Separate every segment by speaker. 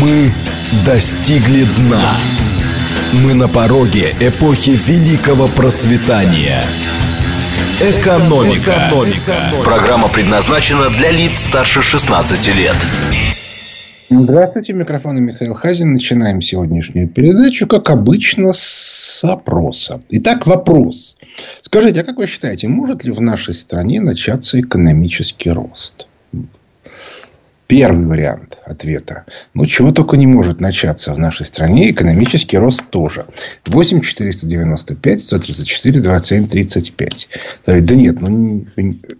Speaker 1: Мы достигли дна. Мы на пороге эпохи великого процветания. Экономика. Экономика. Программа предназначена для лиц старше 16 лет.
Speaker 2: Здравствуйте, микрофон Михаил Хазин. Начинаем сегодняшнюю передачу, как обычно, с опроса. Итак, вопрос. Скажите, а как вы считаете, может ли в нашей стране начаться экономический рост? Первый вариант ответа. Ну, чего только не может начаться в нашей стране. Экономический рост тоже. 8 495 134 27 35. Да нет, ну не,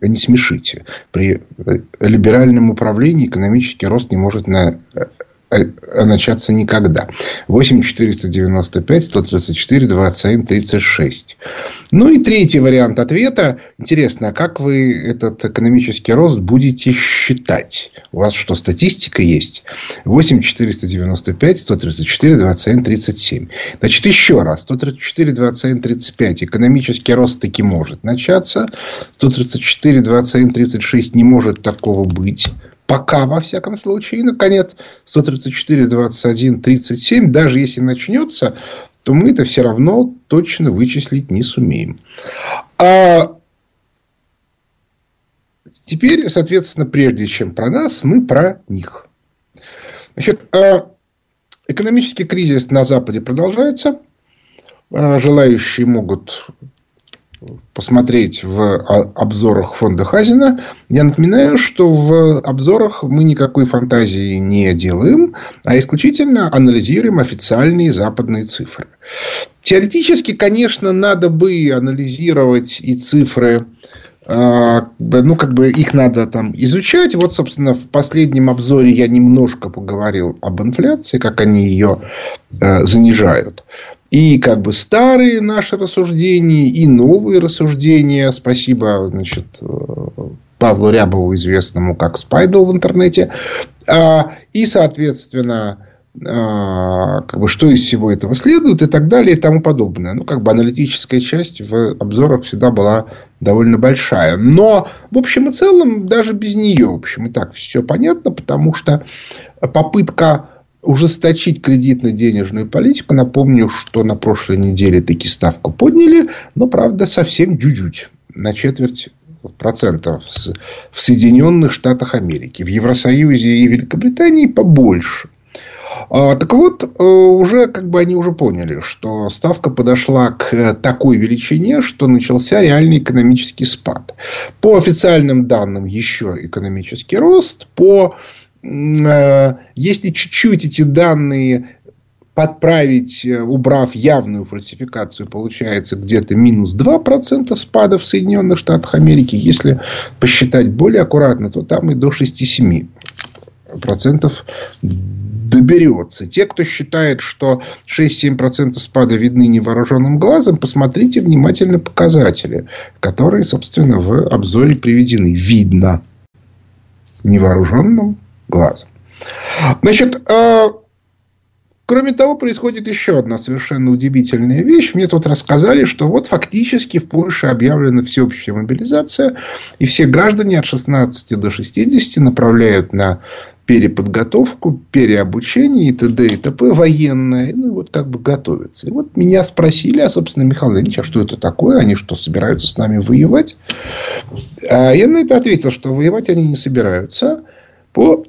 Speaker 2: не смешите. При либеральном управлении экономический рост не может на Э, начаться никогда. 8 495 134 27 36. Ну и третий вариант ответа. Интересно, а как вы этот экономический рост будете считать? У вас что, статистика есть? 8 495 134 27 37. Значит, еще раз. 134 27 35. Экономический рост таки может начаться. 134 27 36 не может такого быть. Пока, во всяком случае. И, наконец, 134, 21, 37. Даже если начнется, то мы это все равно точно вычислить не сумеем. А теперь, соответственно, прежде чем про нас, мы про них. Значит, а экономический кризис на Западе продолжается. А желающие могут посмотреть в обзорах фонда Хазина. Я напоминаю, что в обзорах мы никакой фантазии не делаем, а исключительно анализируем официальные западные цифры. Теоретически, конечно, надо бы анализировать и цифры а, ну, как бы их надо там изучать. Вот, собственно, в последнем обзоре я немножко поговорил об инфляции, как они ее э, занижают. И как бы старые наши рассуждения, и новые рассуждения. Спасибо, значит, Павлу Рябову, известному как Спайдл в интернете. А, и, соответственно, а, как бы, что из всего этого следует и так далее и тому подобное. Ну, как бы аналитическая часть в обзорах всегда была довольно большая. Но, в общем и целом, даже без нее, в общем, и так все понятно, потому что попытка ужесточить кредитно-денежную политику. Напомню, что на прошлой неделе таки ставку подняли, но, правда, совсем чуть-чуть, на четверть процентов в Соединенных Штатах Америки. В Евросоюзе и Великобритании побольше. А, так вот, э, уже как бы они уже поняли, что ставка подошла к такой величине, что начался реальный экономический спад. По официальным данным еще экономический рост, по Э, если чуть-чуть эти данные подправить, э, убрав явную фальсификацию, получается где-то минус 2% спада в Соединенных Штатах Америки. Если посчитать более аккуратно, то там и до 6-7% доберется. Те, кто считает, что 6-7% спада видны невооруженным глазом, посмотрите внимательно показатели, которые, собственно, в обзоре приведены. Видно невооруженным глазом. Значит, э, Кроме того, происходит еще одна совершенно удивительная вещь. Мне тут рассказали, что вот фактически в Польше объявлена всеобщая мобилизация, и все граждане от 16 до 60 направляют на переподготовку, переобучение и т.д. и т.п. военное. Ну, вот как бы готовятся. И вот меня спросили, а, собственно, Михаил Ильич, а что это такое? Они что, собираются с нами воевать? А я на это ответил, что воевать они не собираются по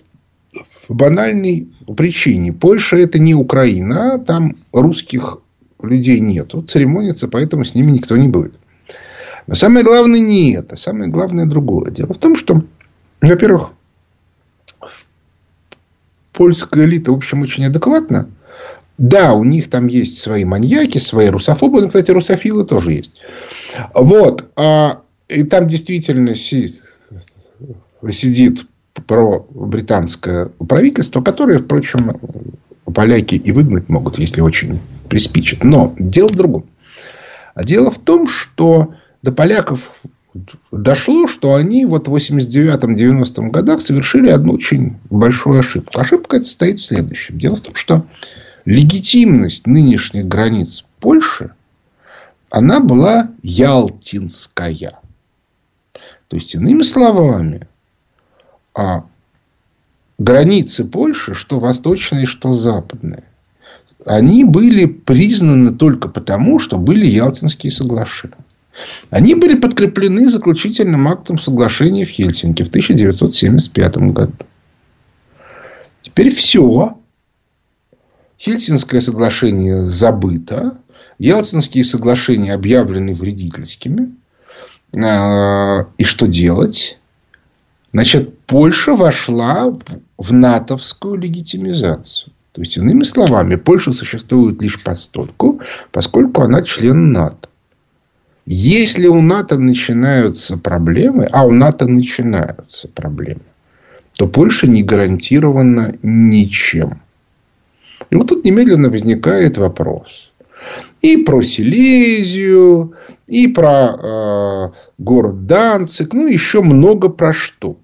Speaker 2: банальной причине. Польша это не Украина, а там русских людей нету. Церемониться, поэтому с ними никто не будет. Но самое главное не это. Самое главное другое. Дело в том, что, во-первых, польская элита, в общем, очень адекватна. Да, у них там есть свои маньяки, свои русофобы. Но, кстати, русофилы тоже есть. Вот. А, и там действительно сидит про британское правительство, которое, впрочем, поляки и выгнать могут, если очень приспичат. Но дело в другом. Дело в том, что до поляков дошло, что они вот в 89-90 годах совершили одну очень большую ошибку. Ошибка эта состоит в следующем. Дело в том, что легитимность нынешних границ Польши, она была ялтинская. То есть, иными словами, а границы Польши, что восточные, что западные, они были признаны только потому, что были Ялтинские соглашения. Они были подкреплены заключительным актом соглашения в Хельсинки в 1975 году. Теперь все. Хельсинское соглашение забыто. Ялтинские соглашения объявлены вредительскими. А, и что делать? Значит, Польша вошла в натовскую легитимизацию. То есть, иными словами, Польша существует лишь постольку, поскольку она член НАТО. Если у НАТО начинаются проблемы, а у НАТО начинаются проблемы, то Польша не гарантирована ничем. И вот тут немедленно возникает вопрос. И про Силезию, и про э, город Данцик, ну, еще много про что.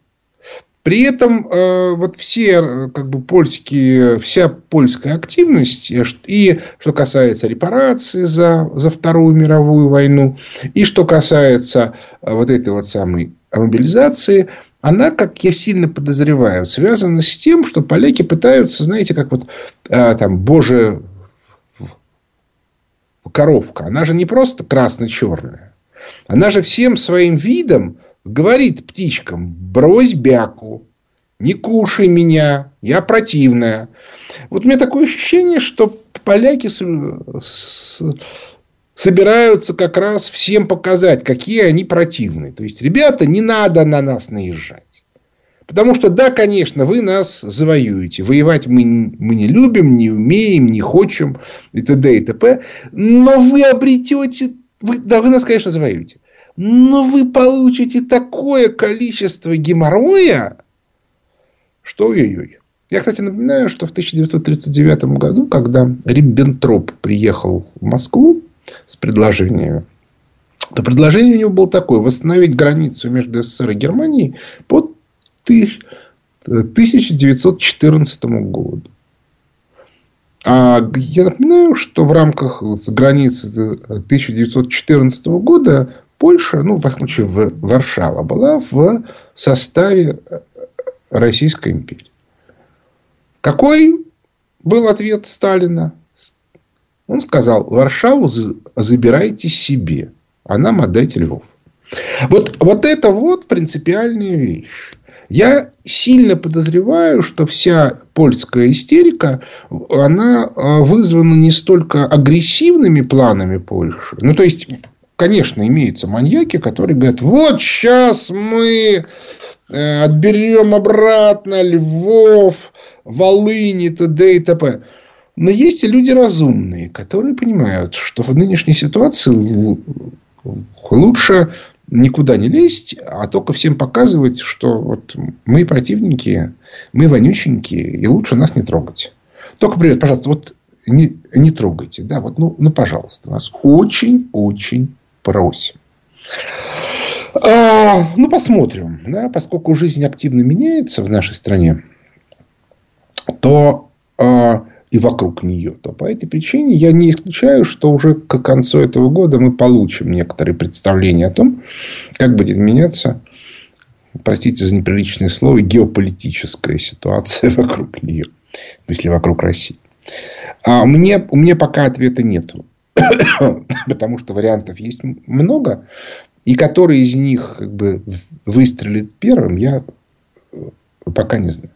Speaker 2: При этом э, вот все как бы польские, вся польская активность э, и что касается репараций за, за Вторую мировую войну, и что касается э, вот этой вот самой мобилизации, она, как я сильно подозреваю, связана с тем, что поляки пытаются, знаете, как вот там Боже коровка, она же не просто красно-черная, она же всем своим видом говорит птичкам, брось бяку, не кушай меня, я противная. Вот у меня такое ощущение, что поляки собираются как раз всем показать, какие они противные. То есть, ребята, не надо на нас наезжать. Потому что, да, конечно, вы нас завоюете. Воевать мы, мы не любим, не умеем, не хочем, и т.д. и т.п. Но вы обретете... Вы, да, вы нас, конечно, завоюете но вы получите такое количество геморроя, что ой-ой. Я, кстати, напоминаю, что в 1939 году, когда Риббентроп приехал в Москву с предложениями, то предложение у него было такое. Восстановить границу между СССР и Германией по 1914 году. А я напоминаю, что в рамках границы 1914 года Польша, ну, в этом случае, в Варшава была в составе э, Российской империи. Какой был ответ Сталина? Он сказал, Варшаву забирайте себе, а нам отдайте Львов. Вот, вот это вот принципиальная вещь. Я сильно подозреваю, что вся польская истерика, она э, вызвана не столько агрессивными планами Польши, ну, то есть, конечно, имеются маньяки, которые говорят, вот сейчас мы э, отберем обратно Львов, Волыни, т.д. и т.п. Но есть и люди разумные, которые понимают, что в нынешней ситуации лучше никуда не лезть, а только всем показывать, что вот мы противники, мы вонюченькие, и лучше нас не трогать. Только привет, пожалуйста, вот не, не трогайте. Да, вот, ну, ну, пожалуйста, нас очень-очень просим. А, ну, посмотрим. Да, поскольку жизнь активно меняется в нашей стране, то а, и вокруг нее, то по этой причине я не исключаю, что уже к концу этого года мы получим некоторые представления о том, как будет меняться, простите за неприличное слово, геополитическая ситуация вокруг нее, если вокруг России. А мне, у меня пока ответа нету. потому что вариантов есть много, и который из них как бы выстрелит первым, я э, пока не знаю.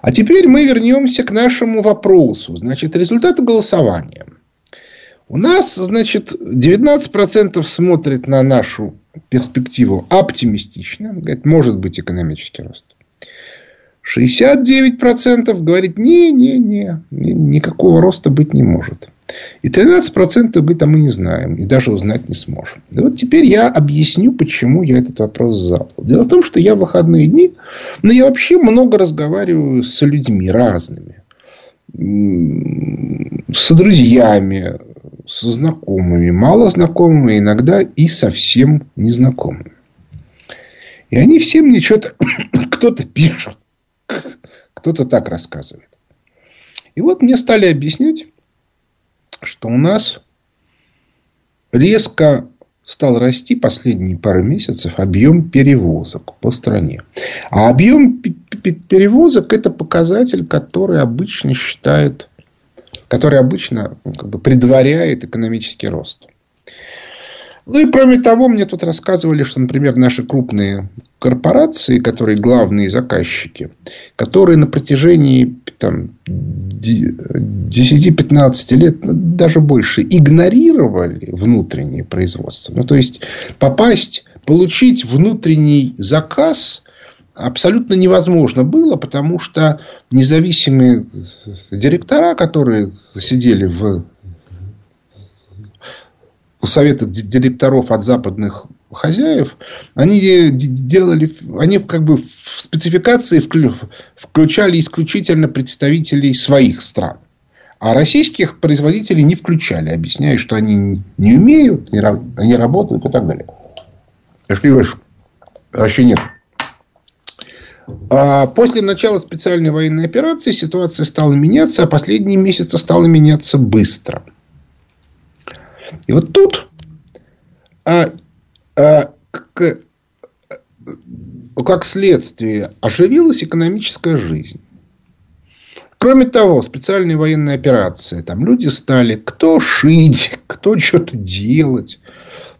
Speaker 2: А теперь мы вернемся к нашему вопросу. Значит, результаты голосования. У нас, значит, 19% смотрит на нашу перспективу оптимистично. Говорит, может быть экономический рост. 69% говорит, не-не-не, никакого роста быть не может. И 13% говорит, а мы не знаем. И даже узнать не сможем. И вот теперь я объясню, почему я этот вопрос задал. Дело в том, что я в выходные дни, но ну, я вообще много разговариваю с людьми разными. С друзьями, со знакомыми, мало знакомыми, иногда и совсем незнакомыми. И они все мне что-то, кто-то пишет, кто-то так рассказывает. И вот мне стали объяснять, что у нас резко стал расти последние пару месяцев объем перевозок по стране. А объем перевозок это показатель, который обычно считает, который обычно ну, как бы, предваряет экономический рост. Ну и кроме того, мне тут рассказывали, что, например, наши крупные корпорации, которые главные заказчики, которые на протяжении там, 10-15 лет, ну, даже больше, игнорировали внутреннее производство. Ну, то есть, попасть, получить внутренний заказ абсолютно невозможно было, потому что независимые директора, которые сидели в советах директоров от западных хозяев, они делали, они как бы в спецификации включали исключительно представителей своих стран. А российских производителей не включали, объясняя, что они не умеют, они работают и так далее. Вообще нет. А после начала специальной военной операции ситуация стала меняться, а последние месяцы стала меняться быстро. И вот тут а, а, к, как следствие оживилась экономическая жизнь. Кроме того, специальные военные операции. Там люди стали кто шить, кто что-то делать.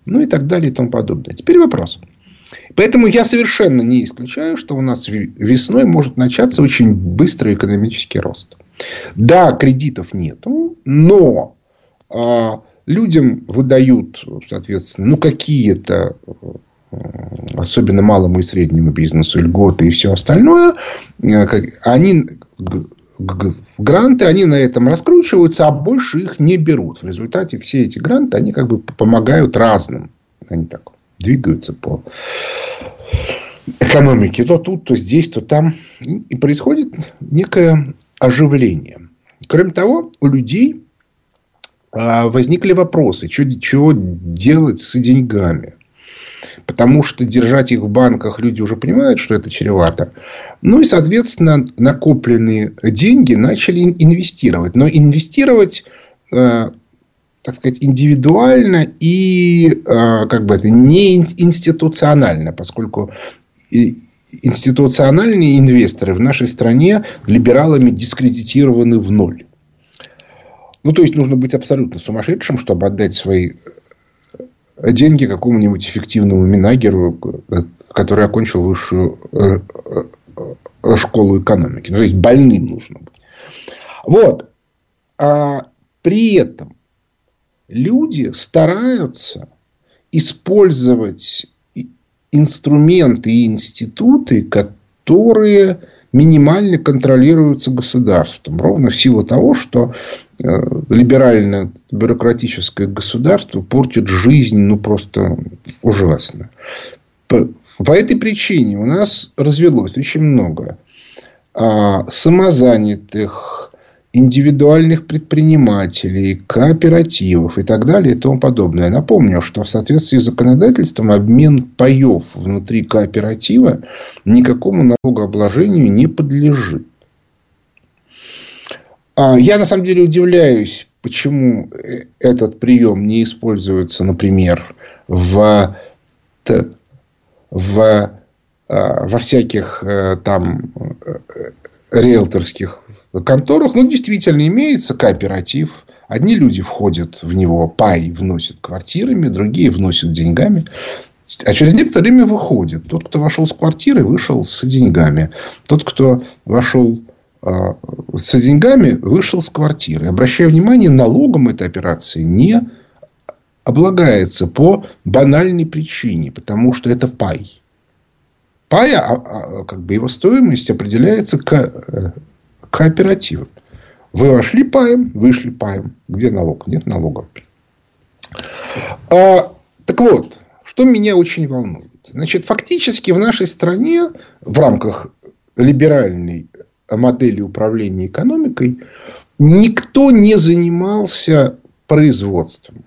Speaker 2: Ну и так далее и тому подобное. Теперь вопрос. Поэтому я совершенно не исключаю, что у нас весной может начаться очень быстрый экономический рост. Да, кредитов нету, но а, людям выдают, соответственно, ну, какие-то особенно малому и среднему бизнесу, льготы и все остальное, э, они гранты, они на этом раскручиваются, а больше их не берут. В результате все эти гранты, они как бы помогают разным. Они так двигаются по экономике. То тут, то здесь, то там. И происходит некое оживление. Кроме того, у людей возникли вопросы, что, чего делать с деньгами. Потому что держать их в банках люди уже понимают, что это чревато. Ну и, соответственно, накопленные деньги начали инвестировать. Но инвестировать, э, так сказать, индивидуально и э, как бы это не институционально, поскольку институциональные инвесторы в нашей стране либералами дискредитированы в ноль. Ну, то есть, нужно быть абсолютно сумасшедшим, чтобы отдать свои э, деньги какому-нибудь эффективному Минагеру, э, который окончил высшую э, школу экономики. Ну, то есть, больным нужно быть. Вот. А при этом люди стараются использовать инструменты и институты, которые минимально контролируются государством. Ровно в силу того, что э, либерально-бюрократическое государство портит жизнь ну, просто ужасно. По, по этой причине у нас развелось очень много а, самозанятых, индивидуальных предпринимателей, кооперативов и так далее и тому подобное. Напомню, что в соответствии с законодательством обмен паев внутри кооператива никакому налогообложению не подлежит. А я на самом деле удивляюсь, почему этот прием не используется, например, в, в, а, во всяких э, там э, риэлторских конторах, ну, действительно имеется кооператив. Одни люди входят в него, пай вносят квартирами, другие вносят деньгами. А через некоторое время выходит. Тот, кто вошел с квартиры, вышел с деньгами. Тот, кто вошел э, с деньгами, вышел с квартиры. Обращаю внимание, налогом этой операции не облагается по банальной причине. Потому что это пай. Пая, а, а, как бы его стоимость определяется к кооперативы. Вы вошли паем, вышли паем. Где налог? Нет налога. А, так вот, что меня очень волнует. Значит, фактически в нашей стране в рамках либеральной модели управления экономикой никто не занимался производством.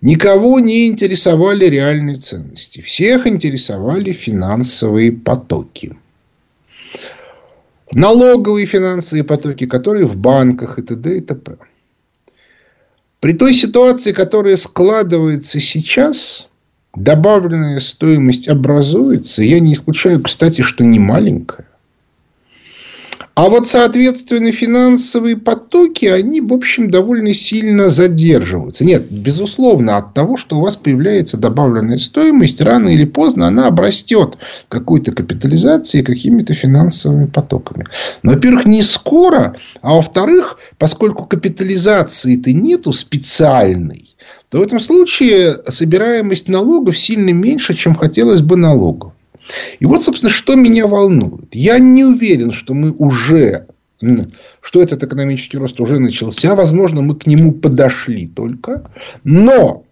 Speaker 2: Никого не интересовали реальные ценности. Всех интересовали финансовые потоки налоговые финансовые потоки, которые в банках и т.д. и т.п. При той ситуации, которая складывается сейчас, добавленная стоимость образуется. Я не исключаю, кстати, что не маленькая. А вот, соответственно, финансовые потоки, они, в общем, довольно сильно задерживаются. Нет, безусловно, от того, что у вас появляется добавленная стоимость, рано или поздно она обрастет какой-то капитализацией, какими-то финансовыми потоками. Но, во-первых, не скоро, а во-вторых, поскольку капитализации-то нету специальной, то в этом случае собираемость налогов сильно меньше, чем хотелось бы налогов. И вот, собственно, что меня волнует. Я не уверен, что мы уже, что этот экономический рост уже начался. Возможно, мы к нему подошли только. Но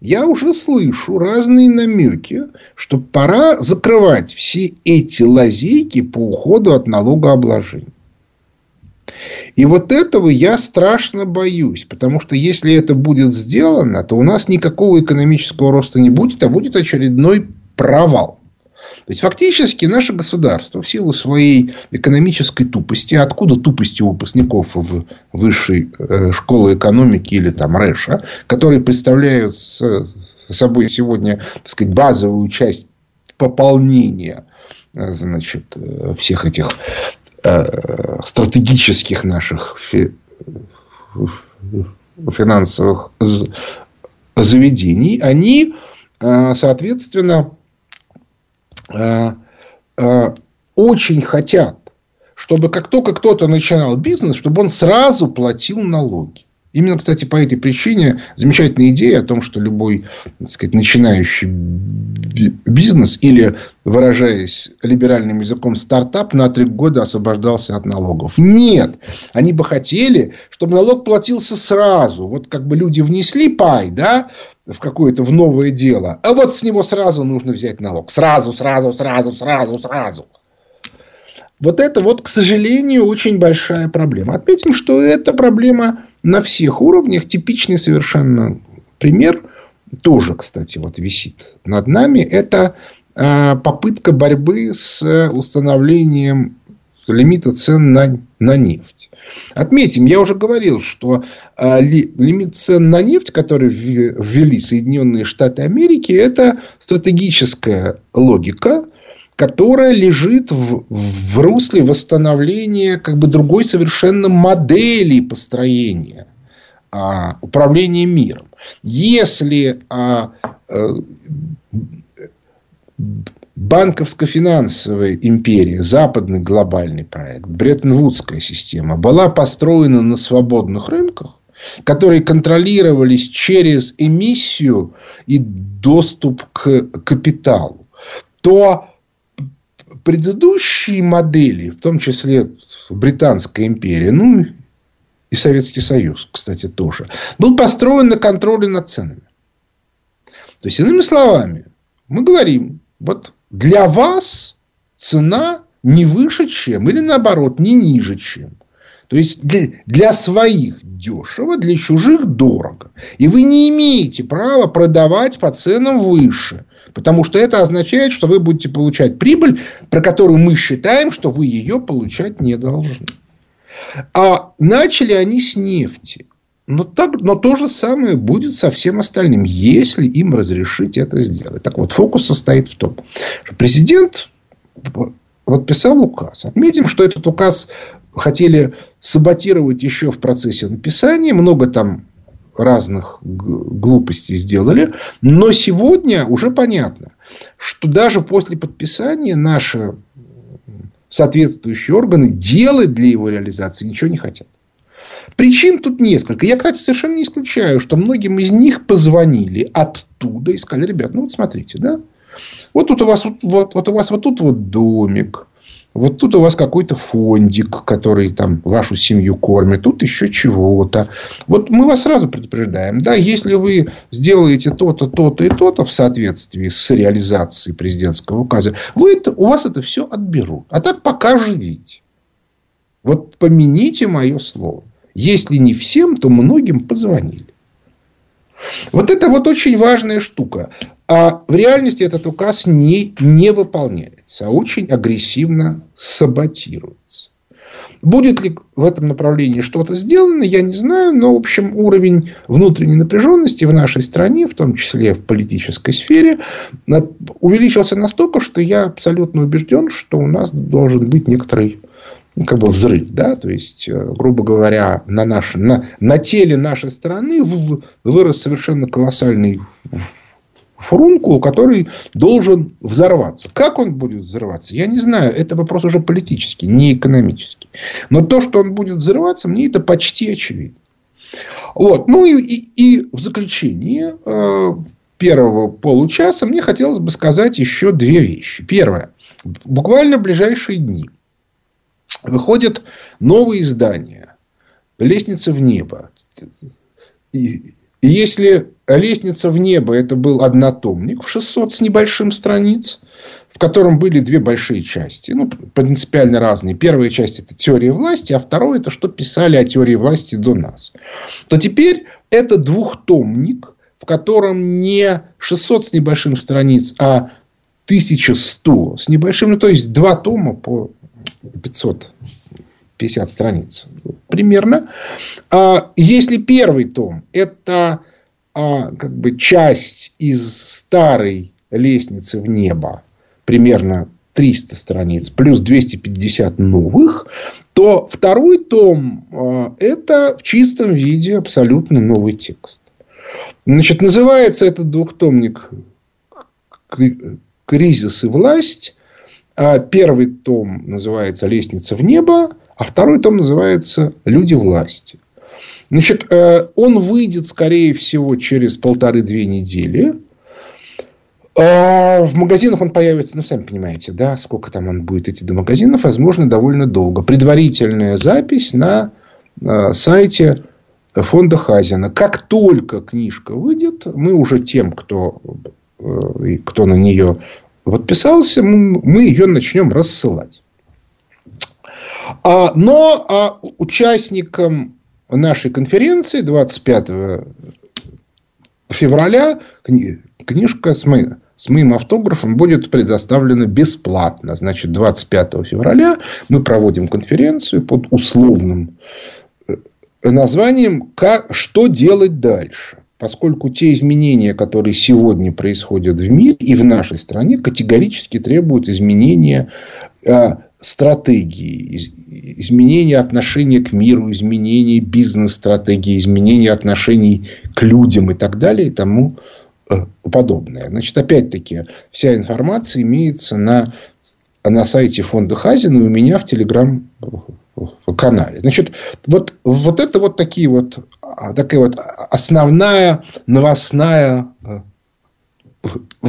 Speaker 2: я уже слышу разные намеки, что пора закрывать все эти лазейки по уходу от налогообложения. И вот этого я страшно боюсь, потому что если это будет сделано, то у нас никакого экономического роста не будет, а будет очередной провал. То есть, фактически, наше государство в силу своей экономической тупости, откуда тупости выпускников в высшей э, школы экономики или там РЭШа, которые представляют собой сегодня, так сказать, базовую часть пополнения э, значит, э, всех этих стратегических наших финансовых заведений, они, соответственно, очень хотят, чтобы как только кто-то начинал бизнес, чтобы он сразу платил налоги. Именно, кстати, по этой причине замечательная идея о том, что любой так сказать, начинающий бизнес или, выражаясь либеральным языком, стартап на три года освобождался от налогов. Нет. Они бы хотели, чтобы налог платился сразу. Вот как бы люди внесли пай, да, в какое-то в новое дело, а вот с него сразу нужно взять налог. Сразу, сразу, сразу, сразу, сразу. Вот это вот, к сожалению, очень большая проблема. Отметим, что эта проблема на всех уровнях. Типичный совершенно пример тоже, кстати, вот висит над нами. Это а, попытка борьбы с установлением лимита цен на, на нефть. Отметим, я уже говорил, что э, лимит цен на нефть, который ввели Соединенные Штаты Америки, это стратегическая логика, которая лежит в, в русле восстановления как бы другой совершенно модели построения а, управления миром. Если а, а, банковско-финансовая империя, западный глобальный проект, Бреттон-Вудская система была построена на свободных рынках, которые контролировались через эмиссию и доступ к капиталу, то предыдущие модели, в том числе Британская империя, ну и Советский Союз, кстати, тоже, был построен на контроле над ценами. То есть, иными словами, мы говорим, вот для вас цена не выше, чем, или наоборот, не ниже, чем. То есть для, для своих дешево, для чужих дорого. И вы не имеете права продавать по ценам выше. Потому что это означает, что вы будете получать прибыль, про которую мы считаем, что вы ее получать не должны. А начали они с нефти. Но, так, но то же самое будет со всем остальным, если им разрешить это сделать. Так вот, фокус состоит в том, что президент подписал указ. Отметим, что этот указ хотели саботировать еще в процессе написания. Много там разных глупостей сделали. Но сегодня уже понятно, что даже после подписания наши соответствующие органы делать для его реализации ничего не хотят. Причин тут несколько. Я, кстати, совершенно не исключаю, что многим из них позвонили оттуда и сказали, ребят, ну вот смотрите, да, вот тут у вас вот, вот, вот у вас вот тут вот домик, вот тут у вас какой-то фондик, который там вашу семью кормит, тут еще чего-то. Вот мы вас сразу предупреждаем, да, если вы сделаете то-то, то-то и то-то в соответствии с реализацией президентского указа, вы это, у вас это все отберут. А так пока живите. Вот помяните мое слово. Если не всем, то многим позвонили. Вот это вот очень важная штука. А в реальности этот указ не, не выполняется, а очень агрессивно саботируется. Будет ли в этом направлении что-то сделано, я не знаю, но, в общем, уровень внутренней напряженности в нашей стране, в том числе в политической сфере, увеличился настолько, что я абсолютно убежден, что у нас должен быть некоторый как бы взрыв, да, то есть, э, грубо говоря, на, наш, на, на теле нашей страны вырос совершенно колоссальный фурункул, который должен взорваться. Как он будет взорваться, я не знаю. Это вопрос уже политический, не экономический. Но то, что он будет взрываться, мне это почти очевидно. Вот. Ну и, и, и в заключение э, первого получаса мне хотелось бы сказать еще две вещи. Первое. Буквально в ближайшие дни выходят новые издания «Лестница в небо». И, и если «Лестница в небо» это был однотомник в 600 с небольшим страниц, в котором были две большие части, ну, принципиально разные. Первая часть – это теория власти, а вторая – это что писали о теории власти до нас. То теперь это двухтомник, в котором не 600 с небольшим страниц, а 1100 с небольшим, ну, то есть два тома по 550 страниц примерно. А если первый том – это а, как бы часть из старой лестницы в небо, примерно 300 страниц, плюс 250 новых, то второй том а, это в чистом виде абсолютно новый текст. Значит, называется этот двухтомник «Кризис и власть». А первый том называется «Лестница в небо», а второй том называется «Люди власти». Значит, э, он выйдет, скорее всего, через полторы-две недели. А в магазинах он появится, ну, сами понимаете, да, сколько там он будет идти до магазинов, возможно, довольно долго. Предварительная запись на э, сайте фонда Хазина. Как только книжка выйдет, мы уже тем, кто, э, кто на нее подписался, мы ее начнем рассылать. А, но а участникам нашей конференции 25 февраля книжка с, мы, с моим автографом будет предоставлена бесплатно. Значит, 25 февраля мы проводим конференцию под условным э, названием «Что делать дальше?». Поскольку те изменения, которые сегодня происходят в мире и в нашей стране, категорически требуют изменения э, стратегии, изменения отношения к миру, изменения бизнес-стратегии, изменения отношений к людям и так далее и тому э, подобное. Значит, опять-таки, вся информация имеется на, на сайте фонда Хазина и у меня в телеграм-канале. Значит, вот, вот это вот такие вот, а, такая вот основная новостная э,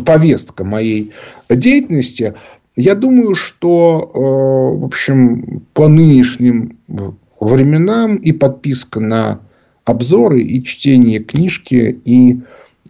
Speaker 2: повестка моей деятельности – я думаю, что, э, в общем, по нынешним временам и подписка на обзоры, и чтение книжки, и,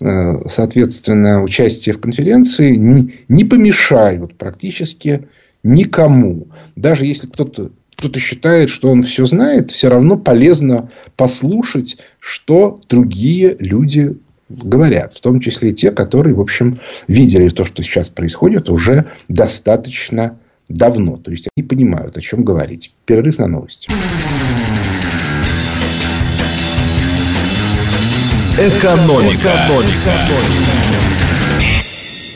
Speaker 2: э, соответственно, участие в конференции не помешают практически никому. Даже если кто-то кто-то считает, что он все знает, все равно полезно послушать, что другие люди говорят, в том числе те, которые, в общем, видели то, что сейчас происходит уже достаточно давно. То есть, они понимают, о чем говорить. Перерыв на новости.
Speaker 1: Экономика. Экономика.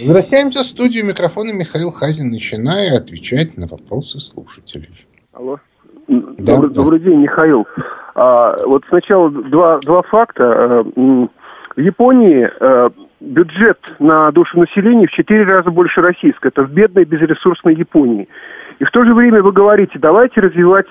Speaker 2: Возвращаемся в студию. Микрофона Михаил Хазин, начиная отвечать на вопросы слушателей.
Speaker 3: Алло. Да, добрый, добрый день, Михаил. А, вот сначала два, два факта. Э, в Японии э, бюджет на душу населения в четыре раза больше российского. Это в бедной, безресурсной Японии. И в то же время вы говорите, давайте развивать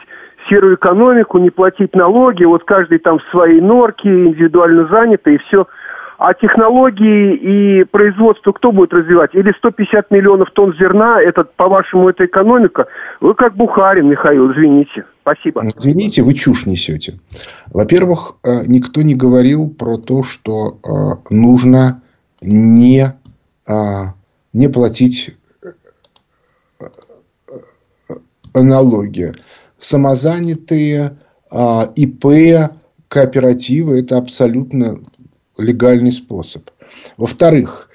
Speaker 3: серую экономику, не платить налоги, вот каждый там в своей норке, индивидуально занятый, и все – а технологии и производство кто будет развивать? Или 150 миллионов тонн зерна, это, по-вашему, это экономика? Вы как Бухарин, Михаил, извините. Спасибо.
Speaker 2: Извините, вы чушь несете. Во-первых, э, никто не говорил про то, что э, нужно не, э, не платить налоги. Самозанятые, ИП, кооперативы – это абсолютно легальный способ. Во-вторых,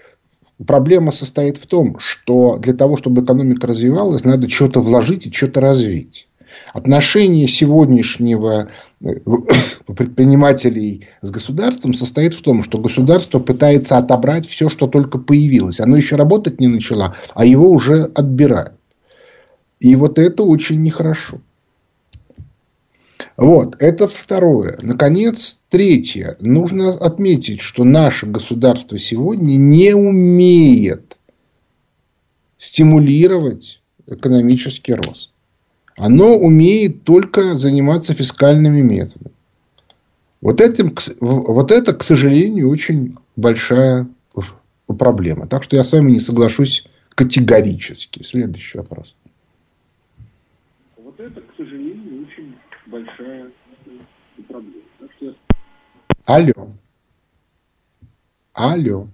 Speaker 2: проблема состоит в том, что для того, чтобы экономика развивалась, надо что-то вложить и что-то развить. Отношение сегодняшнего э, предпринимателей с государством состоит в том, что государство пытается отобрать все, что только появилось. Оно еще работать не начало, а его уже отбирают. И вот это очень нехорошо. Вот, это второе. Наконец, третье. Нужно отметить, что наше государство сегодня не умеет стимулировать экономический рост. Оно умеет только заниматься фискальными методами. Вот, этим, вот это, к сожалению, очень большая проблема. Так что я с вами не соглашусь категорически. Следующий вопрос. Вот это, к сожалению, большая проблема. Так что... Алло. Алло.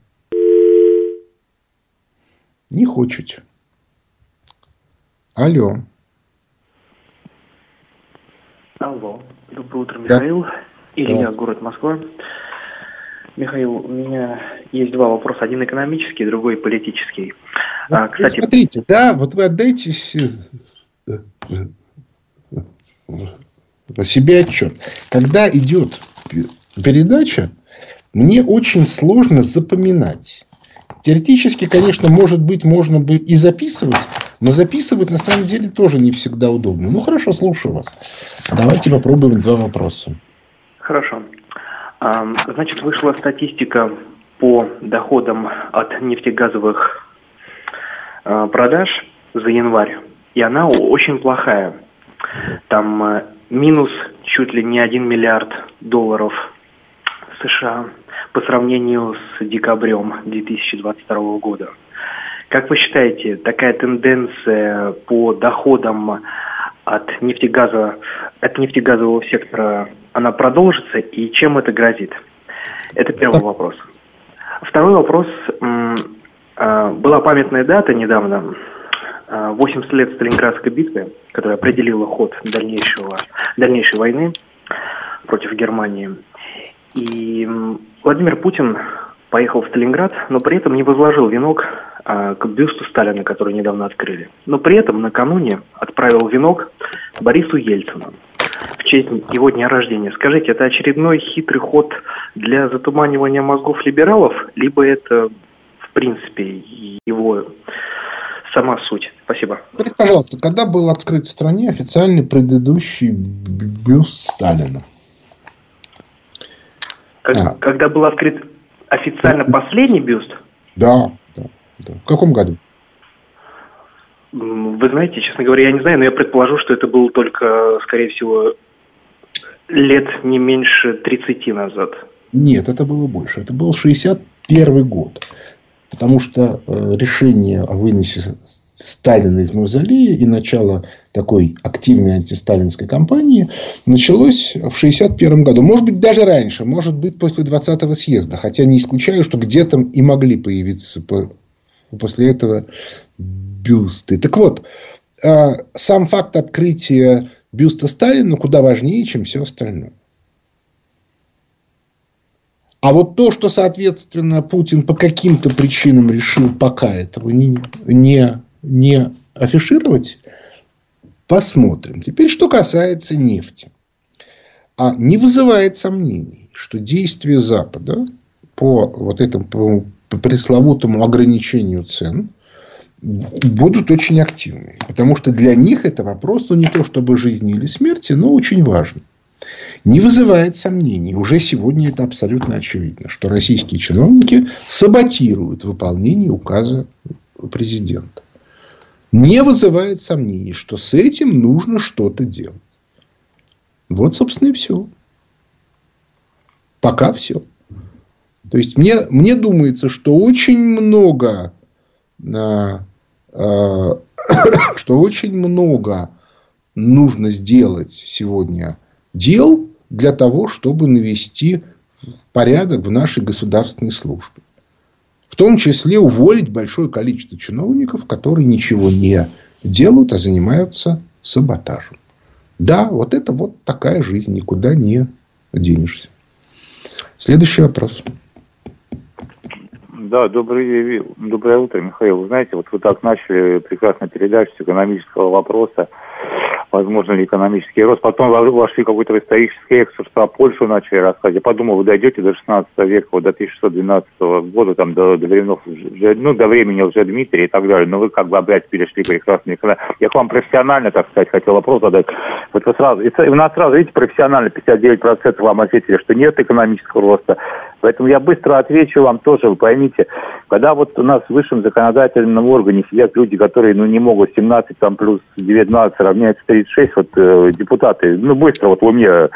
Speaker 2: Не хочет. Алло.
Speaker 4: Алло. Доброе утро, Михаил. Да. Илья, город Москва. Михаил, у меня есть два вопроса. Один экономический, другой политический.
Speaker 2: Ну, а, кстати... Смотрите, да, вот вы отдайте по себе отчет. Когда идет передача, мне очень сложно запоминать. Теоретически, конечно, может быть, можно бы и записывать, но записывать на самом деле тоже не всегда удобно. Ну, хорошо, слушаю вас. Давайте попробуем два вопроса.
Speaker 4: Хорошо. Значит, вышла статистика по доходам от нефтегазовых а, продаж за январь. И она очень плохая. Там э, минус чуть ли не 1 миллиард долларов США по сравнению с декабрем 2022 года. Как вы считаете, такая тенденция по доходам от нефтегаза, от нефтегазового сектора, она продолжится и чем это грозит? Это первый вопрос. Второй вопрос. А, была памятная дата недавно, 80 лет Сталинградской битвы, которая определила ход дальнейшего, дальнейшей войны против Германии. И Владимир Путин поехал в Сталинград, но при этом не возложил венок а, к бюсту Сталина, который недавно открыли. Но при этом накануне отправил венок Борису Ельцину в честь его дня рождения. Скажите, это очередной хитрый ход для затуманивания мозгов либералов, либо это, в принципе, его сама суть. Спасибо.
Speaker 2: Скажите, пожалуйста, когда был открыт в стране официальный предыдущий бюст Сталина?
Speaker 4: Как, а. Когда был открыт официально последний бюст?
Speaker 2: Да, да, да. В каком году?
Speaker 4: Вы знаете, честно говоря, я не знаю, но я предположу, что это было только, скорее всего, лет не меньше 30 назад.
Speaker 2: Нет, это было больше. Это был 61 год. Потому что э, решение о выносе Сталина из мавзолея и начало такой активной антисталинской кампании началось в 1961 году. Может быть, даже раньше. Может быть, после 20-го съезда. Хотя не исключаю, что где-то и могли появиться после этого бюсты. Так вот, э, сам факт открытия бюста Сталина куда важнее, чем все остальное. А вот то, что, соответственно, Путин по каким-то причинам решил пока этого не, не, не афишировать, посмотрим. Теперь, что касается нефти. А не вызывает сомнений, что действия Запада по вот этому по, по пресловутому ограничению цен будут очень активны. Потому что для них это вопрос, ну, не то чтобы жизни или смерти, но очень важный не вызывает сомнений. Уже сегодня это абсолютно очевидно, что российские чиновники саботируют выполнение указа президента. Не вызывает сомнений, что с этим нужно что-то делать. Вот, собственно, и все. Пока все. То есть, мне, мне думается, что очень много, а, а, что очень много нужно сделать сегодня дел для того, чтобы навести порядок в нашей государственной службе. В том числе уволить большое количество чиновников, которые ничего не делают, а занимаются саботажем. Да, вот это вот такая жизнь, никуда не денешься. Следующий вопрос.
Speaker 5: Да, добрый, доброе утро, Михаил. Вы знаете, вот вы так начали прекрасно передачу с экономического вопроса возможно ли экономический рост. Потом вошли какой-то исторический экскурс про Польшу начали рассказывать. Я подумал, вы дойдете до 16 века, вот до 1612 года, там, до, до времен, ну, до времени уже Дмитрия и так далее. Но вы как бы опять перешли прекрасно. Я к вам профессионально, так сказать, хотел вопрос задать. Вот вы сразу, и у нас сразу, видите, профессионально 59% вам ответили, что нет экономического роста. Поэтому я быстро отвечу вам тоже, вы поймите, когда вот у нас в высшем законодательном органе сидят люди, которые, ну, не могут 17 там плюс 19 равняется 36, вот э, депутаты, ну, быстро вот в уме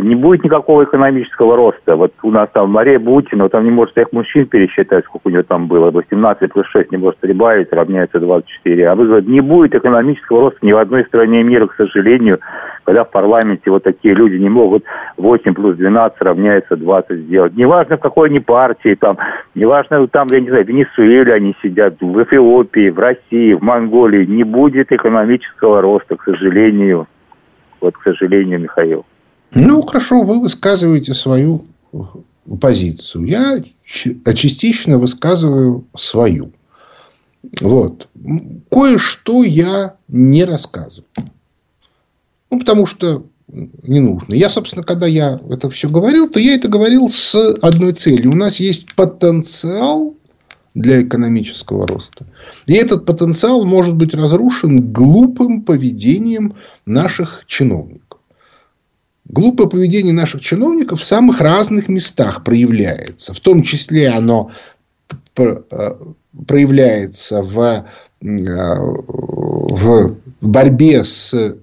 Speaker 5: не будет никакого экономического роста. Вот у нас там Мария Бутина, там не может всех мужчин пересчитать, сколько у нее там было. 18 плюс 6 не может прибавить, равняется 24. А вы говорите, не будет экономического роста ни в одной стране мира, к сожалению, когда в парламенте вот такие люди не могут 8 плюс 12 равняется 20 сделать. Неважно, в какой они партии, там, неважно, там, я не знаю, в Венесуэле они сидят, в Эфиопии, в России, в Монголии, не будет экономического роста, к сожалению. Вот, к сожалению, Михаил.
Speaker 2: Ну, хорошо, вы высказываете свою позицию. Я частично высказываю свою. Вот. Кое-что я не рассказываю. Ну, потому что не нужно. Я, собственно, когда я это все говорил, то я это говорил с одной целью. У нас есть потенциал для экономического роста. И этот потенциал может быть разрушен глупым поведением наших чиновников. Глупое поведение наших чиновников в самых разных местах проявляется. В том числе оно э, проявляется в, э, в борьбе с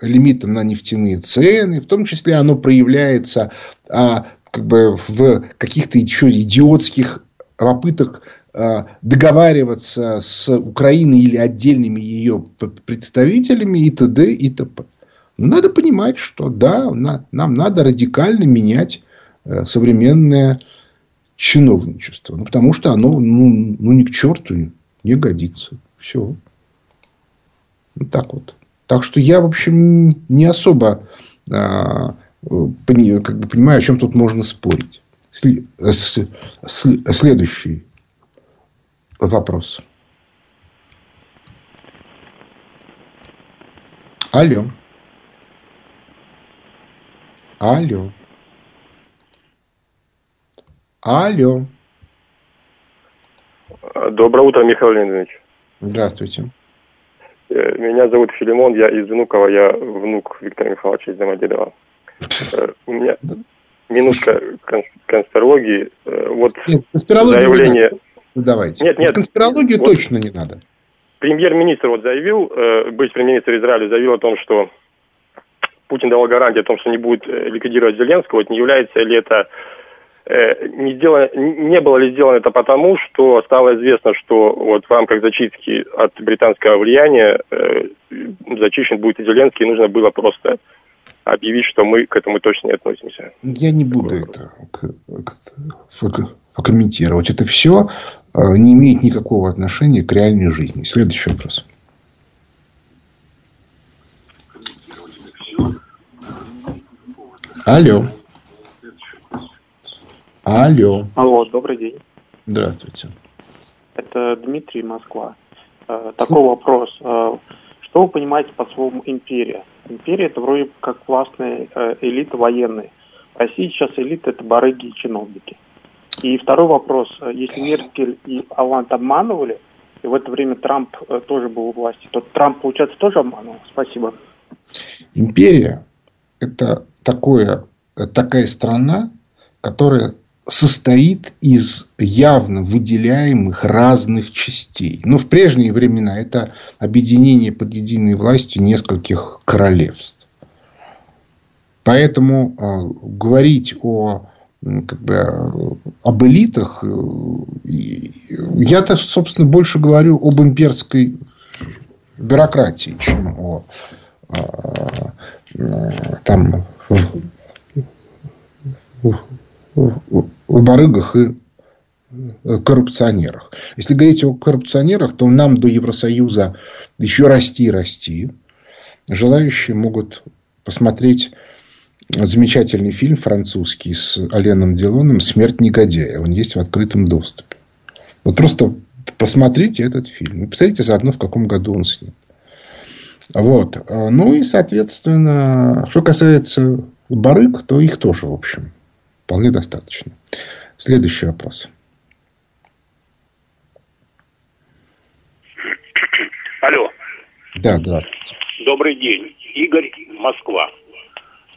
Speaker 2: лимитом на нефтяные цены, в том числе оно проявляется а, как бы в каких-то еще идиотских попытках а, договариваться с Украиной или отдельными ее представителями и т.д. и т.п. Надо понимать, что да, нам надо радикально менять э, современное чиновничество. Ну, потому что оно ну, ну, ни к черту не годится. Все. Вот так вот. Так что я, в общем, не особо а, как бы понимаю, о чем тут можно спорить. Следующий вопрос. Алло. Алло. Алло.
Speaker 6: Доброе утро, Михаил Леонидович.
Speaker 2: Здравствуйте.
Speaker 6: Э, меня зовут Филимон, я из Внуково, я внук Виктора Михайловича из Домодедова. Э, у меня минутка конспирологии. Э, вот
Speaker 2: нет, конспирологию заявление... Не. Ну, давайте. Нет, нет. Конспирологию вот точно не надо.
Speaker 6: Премьер-министр вот заявил, быть премьер-министр Израиля заявил о том, что Путин давал гарантию о том, что не будет э, ликвидировать Зеленского, не является ли это э, не, сделано, не было ли сделано это потому, что стало известно, что вот в рамках зачистки от британского влияния э, зачищен будет и Зеленский, и нужно было просто объявить, что мы к этому точно не относимся.
Speaker 2: Я не буду это комментировать. Это все не имеет никакого отношения к реальной жизни. Следующий вопрос. Алло. Алло.
Speaker 7: Алло, добрый день.
Speaker 2: Здравствуйте.
Speaker 7: Это Дмитрий, Москва. Э, такой вопрос. Э, что вы понимаете по слову империя? Империя это вроде как властная э, элита военная. В России сейчас элита это барыги и чиновники. И второй вопрос. Если Меркель и Алланд обманывали, и в это время Трамп тоже был у власти, то Трамп, получается, тоже обманывал? Спасибо.
Speaker 2: Империя – это такое, такая страна, которая состоит из явно выделяемых разных частей. Но в прежние времена это объединение под единой властью нескольких королевств. Поэтому э, говорить о как бы, об элитах, э, я-то, собственно, больше говорю об имперской бюрократии, чем о э, там в барыгах и коррупционерах. Если говорить о коррупционерах, то нам до Евросоюза еще расти и расти. Желающие могут посмотреть замечательный фильм французский с Оленом Делоном «Смерть негодяя». Он есть в открытом доступе. Вот просто посмотрите этот фильм. И посмотрите заодно, в каком году он снят. Вот. Ну и, соответственно, что касается барыг, то их тоже, в общем, вполне достаточно. Следующий вопрос.
Speaker 8: Алло.
Speaker 2: Да, здравствуйте.
Speaker 8: Добрый день. Игорь, Москва.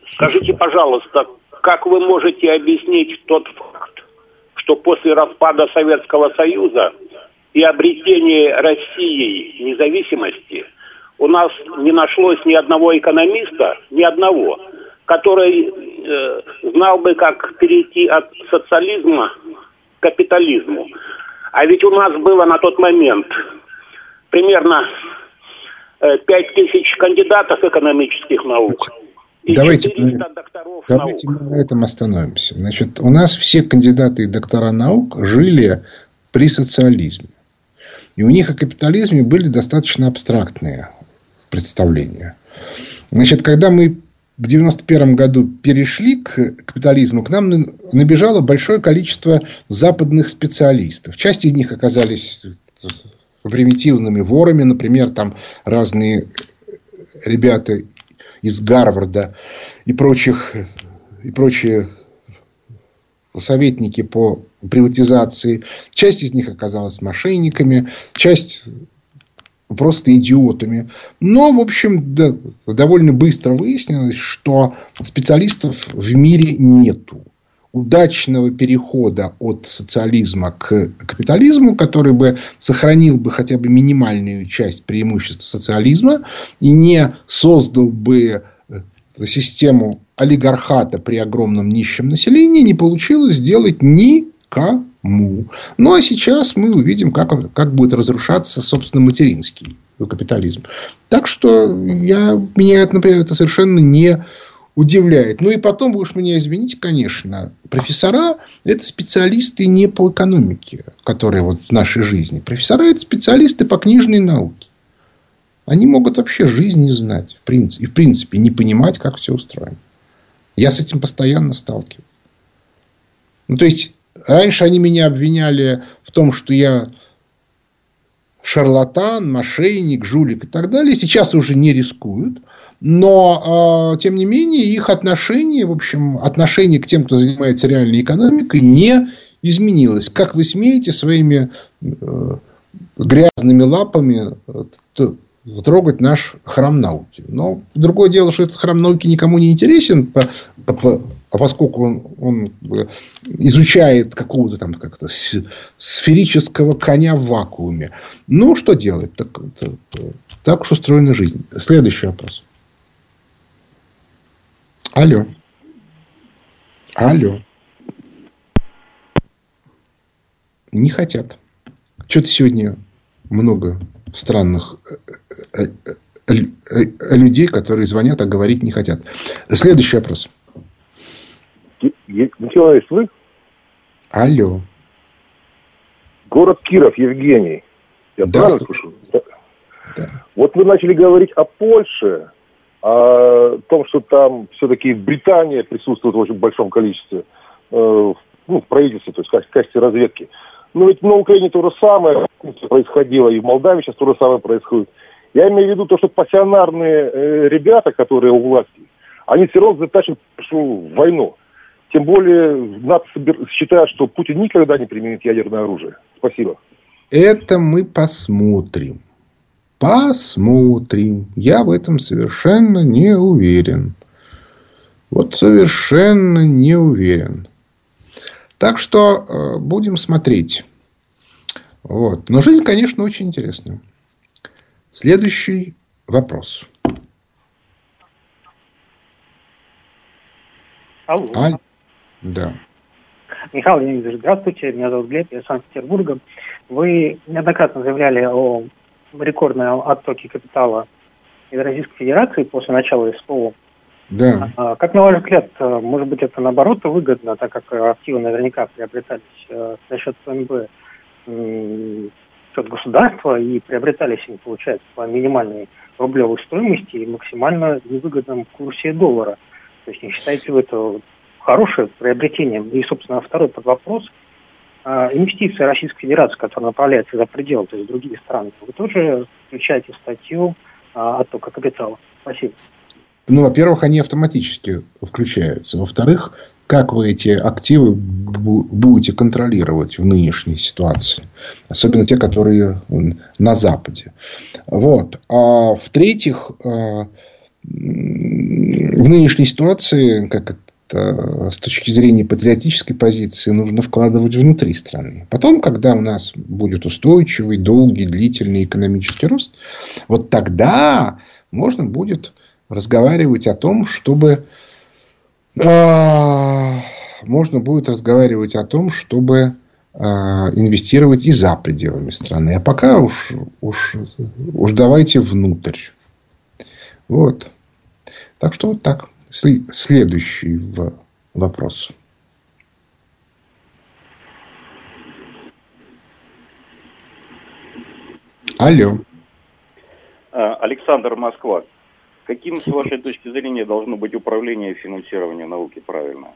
Speaker 8: Скажите, пожалуйста, как вы можете объяснить тот факт, что после распада Советского Союза и обретения России независимости у нас не нашлось ни одного экономиста, ни одного, который э, знал бы, как перейти от социализма к капитализму. А ведь у нас было на тот момент примерно э, пять тысяч кандидатов экономических наук.
Speaker 2: И давайте, давайте наук. мы на этом остановимся. Значит, у нас все кандидаты и доктора наук жили при социализме. И у них о капитализме были достаточно абстрактные представления. Значит, когда мы в 91 году перешли к капитализму, к нам набежало большое количество западных специалистов. Часть из них оказались примитивными ворами, например, там разные ребята из Гарварда и прочих и прочие советники по приватизации. Часть из них оказалась мошенниками, часть просто идиотами. Но, в общем, да, довольно быстро выяснилось, что специалистов в мире нету удачного перехода от социализма к капитализму, который бы сохранил бы хотя бы минимальную часть преимуществ социализма и не создал бы э, систему олигархата при огромном нищем населении, не получилось сделать никому. Ну, а сейчас мы увидим, как, как будет разрушаться, собственно, материнский капитализм. Так что я, меня, например, это совершенно не удивляет. Ну и потом, вы уж меня извините, конечно, профессора – это специалисты не по экономике, которые вот в нашей жизни. Профессора – это специалисты по книжной науке. Они могут вообще жизнь не знать. В принципе, и в принципе не понимать, как все устроено. Я с этим постоянно сталкиваюсь. Ну, то есть, раньше они меня обвиняли в том, что я шарлатан, мошенник, жулик и так далее. Сейчас уже не рискуют. Но, э, тем не менее, их отношение, в общем, отношение к тем, кто занимается реальной экономикой, не изменилось. Как вы смеете своими э, грязными лапами э, трогать наш храм науки. Но другое дело, что этот храм науки никому не интересен, по, по, поскольку он, он изучает какого-то там как-то сферического коня в вакууме. Ну, что делать? Так, так, так уж устроена жизнь. Следующий вопрос. Алло. Алло. Не хотят. Что-то сегодня много странных э, э, э, людей, которые звонят, а говорить не хотят. Следующий вопрос.
Speaker 9: Николаевич, вы?
Speaker 2: Алло.
Speaker 9: Город Киров, Евгений. Я да, правильно слышу? Да. Вот вы начали говорить о Польше, о том, что там все-таки Британия присутствует в очень большом количестве э, ну, в правительстве, то есть в качестве разведки. Но ведь на Украине то же самое происходило, и в Молдавии сейчас то же самое происходит. Я имею в виду то, что пассионарные э, ребята, которые у власти, они все равно затащат в войну. Тем более НАТО считает, что Путин никогда не применит ядерное оружие. Спасибо.
Speaker 2: Это мы посмотрим. Посмотрим. Я в этом совершенно не уверен. Вот совершенно не уверен. Так что э, будем смотреть. Вот. Но жизнь, конечно, очень интересная. Следующий вопрос.
Speaker 10: Алло. А... Да. Михаил Леонидович, здравствуйте. Меня зовут Глеб, я из Санкт-Петербурга. Вы неоднократно заявляли о рекордные оттоки капитала из Российской Федерации после начала СПО.
Speaker 2: Да.
Speaker 10: А, как на ваш взгляд, э, может быть, это наоборот выгодно, так как активы наверняка приобретались э, за счет ФНБ счет государства и приобретались они, получается, по минимальной рублевой стоимости и максимально невыгодном курсе доллара. То есть не считаете вы это хорошее приобретение? И, собственно, второй под вопрос – а, инвестиции Российской Федерации, которые направляются за пределы, то есть в другие страны, вы тоже включаете статью а, оттока капитала? Спасибо.
Speaker 2: Ну, во-первых, они автоматически включаются. Во-вторых, как вы эти активы будете контролировать в нынешней ситуации. Особенно те, которые на Западе. Вот. А в-третьих, а, в нынешней ситуации, как это с точки зрения патриотической позиции, нужно вкладывать внутри страны. Потом, когда у нас будет устойчивый, долгий, длительный экономический рост, вот тогда можно будет разговаривать о том, чтобы э, можно будет разговаривать о том, чтобы э, инвестировать и за пределами страны. А пока уж, уж, уж давайте внутрь. Вот. Так что вот так. Следующий вопрос. Алло.
Speaker 11: А, Александр Москва. Каким, с вашей точки зрения, должно быть управление и финансирование науки правильно?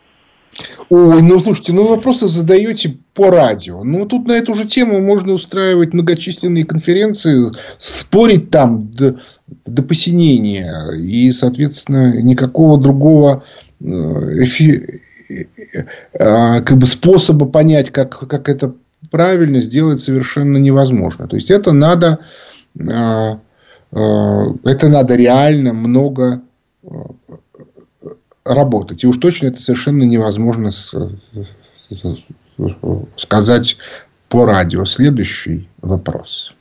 Speaker 2: Ой, ну слушайте, ну вопросы задаете по радио. Ну тут на эту же тему можно устраивать многочисленные конференции, спорить там до, до посинения. И, соответственно, никакого другого э, эфи, э, а, как бы способа понять, как, как это правильно сделать совершенно невозможно. То есть это надо а, а, это надо реально много работать. И уж точно это совершенно невозможно сказать по радио. Следующий вопрос.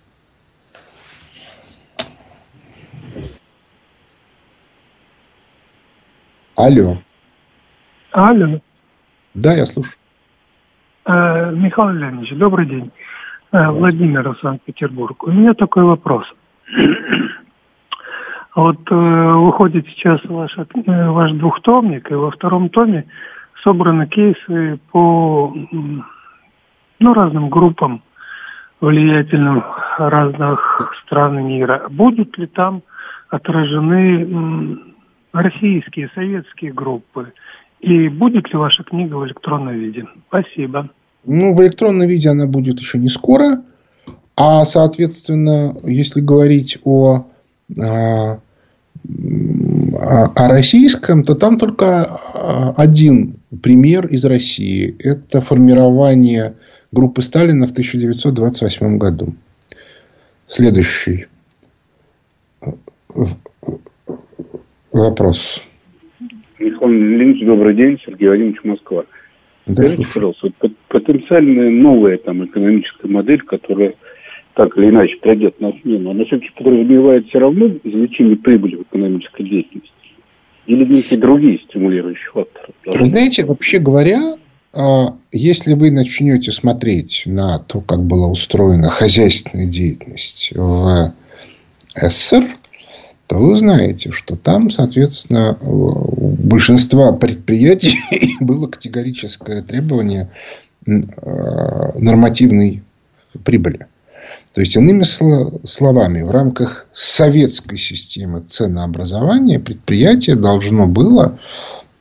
Speaker 2: Алло.
Speaker 12: Алло.
Speaker 2: Да, я слушаю.
Speaker 12: Э, Михаил Леонидович, добрый день. Э, Владимир, Санкт-Петербург. У меня такой вопрос. Вот э, выходит сейчас ваш, э, ваш двухтомник, и во втором томе собраны кейсы по ну, разным группам влиятельным разных стран мира. Будут ли там отражены российские, советские группы? И будет ли ваша книга в электронном виде? Спасибо.
Speaker 2: Ну, в электронном виде она будет еще не скоро. А, соответственно, если говорить о а, о российском, то там только а, один пример из России. Это формирование группы Сталина в 1928 году. Следующий вопрос.
Speaker 13: Михаил Леонидович, добрый день. Сергей Владимирович, Москва. Да, Скажите, пожалуйста, потенциальная новая там, экономическая модель, которая так или иначе пройдет на смену, она все-таки подразумевает все равно извлечение прибыли в экономической деятельности? Или некие другие стимулирующие факторы?
Speaker 2: Знаете, вообще говоря, а, если вы начнете смотреть на то, как была устроена хозяйственная деятельность в СССР, то вы знаете, что там, соответственно, у большинства предприятий было категорическое требование а, нормативной прибыли. То есть, иными словами, в рамках советской системы ценообразования предприятие должно было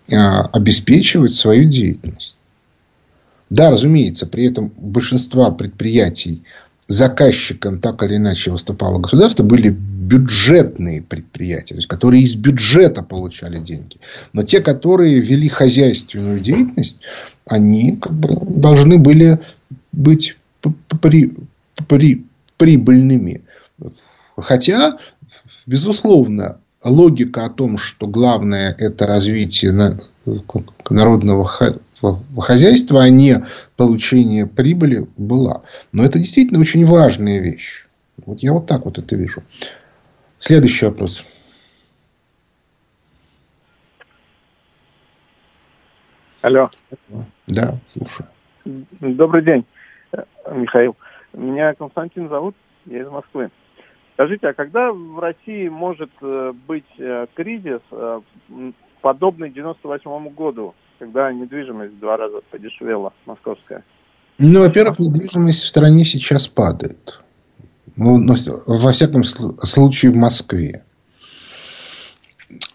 Speaker 2: а, обеспечивать свою деятельность. Да, разумеется, при этом большинство предприятий заказчиком так или иначе выступало государство, были бюджетные предприятия, то есть, которые из бюджета получали деньги. Но те, которые вели хозяйственную деятельность, они как бы, должны были быть при, при, прибыльными. Хотя, безусловно, логика о том, что главное это развитие народного хозяйства, а не получение прибыли, была. Но это действительно очень важная вещь. Вот я вот так вот это вижу. Следующий вопрос.
Speaker 14: Алло.
Speaker 2: Да, слушаю.
Speaker 14: Добрый день, Михаил. Меня Константин зовут, я из Москвы. Скажите, а когда в России может э, быть э, кризис, э, подобный 98 году, когда недвижимость в два раза подешевела, московская?
Speaker 2: Ну, во-первых, недвижимость в стране сейчас падает. Ну, во всяком случае, в Москве.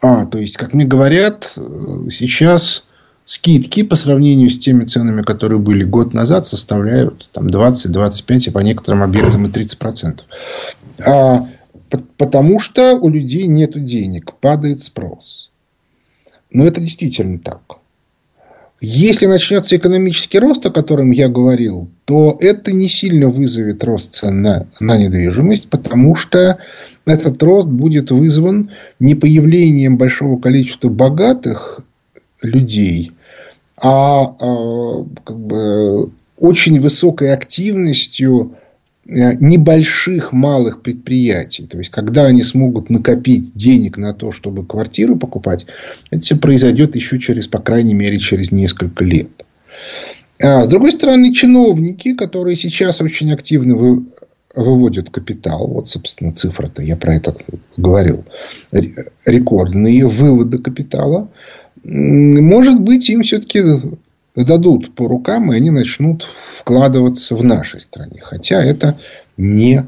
Speaker 2: А, то есть, как мне говорят, сейчас скидки по сравнению с теми ценами, которые были год назад, составляют там, 20, 25, а по некоторым объектам и 30%. А потому что у людей нет денег, падает спрос. Но это действительно так. Если начнется экономический рост, о котором я говорил, то это не сильно вызовет рост цен на, на недвижимость, потому что этот рост будет вызван не появлением большого количества богатых людей, а, а как бы, очень высокой активностью Э, небольших малых предприятий. То есть, когда они смогут накопить денег на то, чтобы квартиру покупать, это все произойдет еще через, по крайней мере, через несколько лет. А с другой стороны, чиновники, которые сейчас очень активно вы, выводят капитал, вот, собственно, цифра-то, я про это говорил, рекордные выводы капитала, может быть, им все-таки дадут по рукам, и они начнут вкладываться в нашей стране. Хотя это не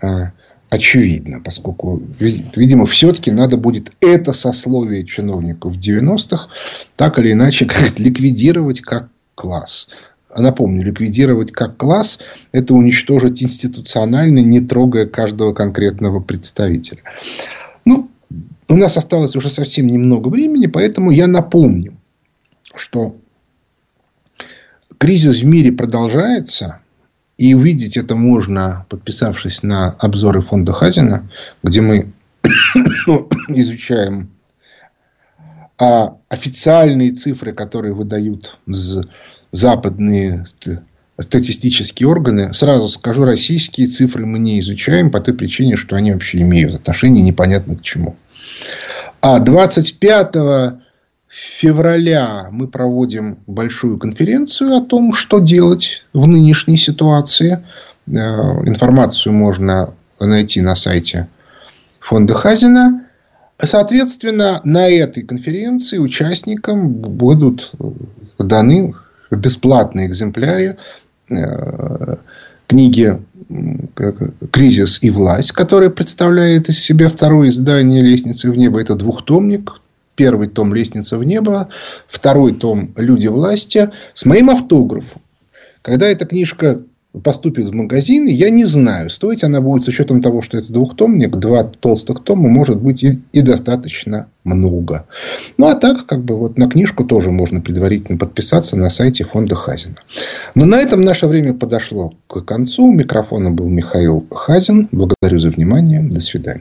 Speaker 2: а, очевидно, поскольку, видимо, все-таки надо будет это сословие чиновников 90-х так или иначе как ликвидировать как класс. Напомню, ликвидировать как класс – это уничтожить институционально, не трогая каждого конкретного представителя. У нас осталось уже совсем немного времени, поэтому я напомню, что Кризис в мире продолжается. И увидеть это можно, подписавшись на обзоры фонда Хазина, где мы изучаем а официальные цифры, которые выдают западные статистические органы. Сразу скажу, российские цифры мы не изучаем по той причине, что они вообще имеют отношение непонятно к чему. А 25 февраля мы проводим большую конференцию о том, что делать в нынешней ситуации. Э, информацию можно найти на сайте фонда Хазина. Соответственно, на этой конференции участникам будут даны бесплатные экземпляры э, книги «Кризис и власть», которая представляет из себя второе издание «Лестницы в небо». Это двухтомник, Первый том «Лестница в небо», второй том «Люди власти» с моим автографом. Когда эта книжка поступит в магазин, я не знаю, стоить она будет с учетом того, что это двухтомник, два толстых тома, может быть и, и достаточно много. Ну, а так, как бы, вот на книжку тоже можно предварительно подписаться на сайте фонда Хазина. Но на этом наше время подошло к концу. У микрофона был Михаил Хазин. Благодарю за внимание. До свидания.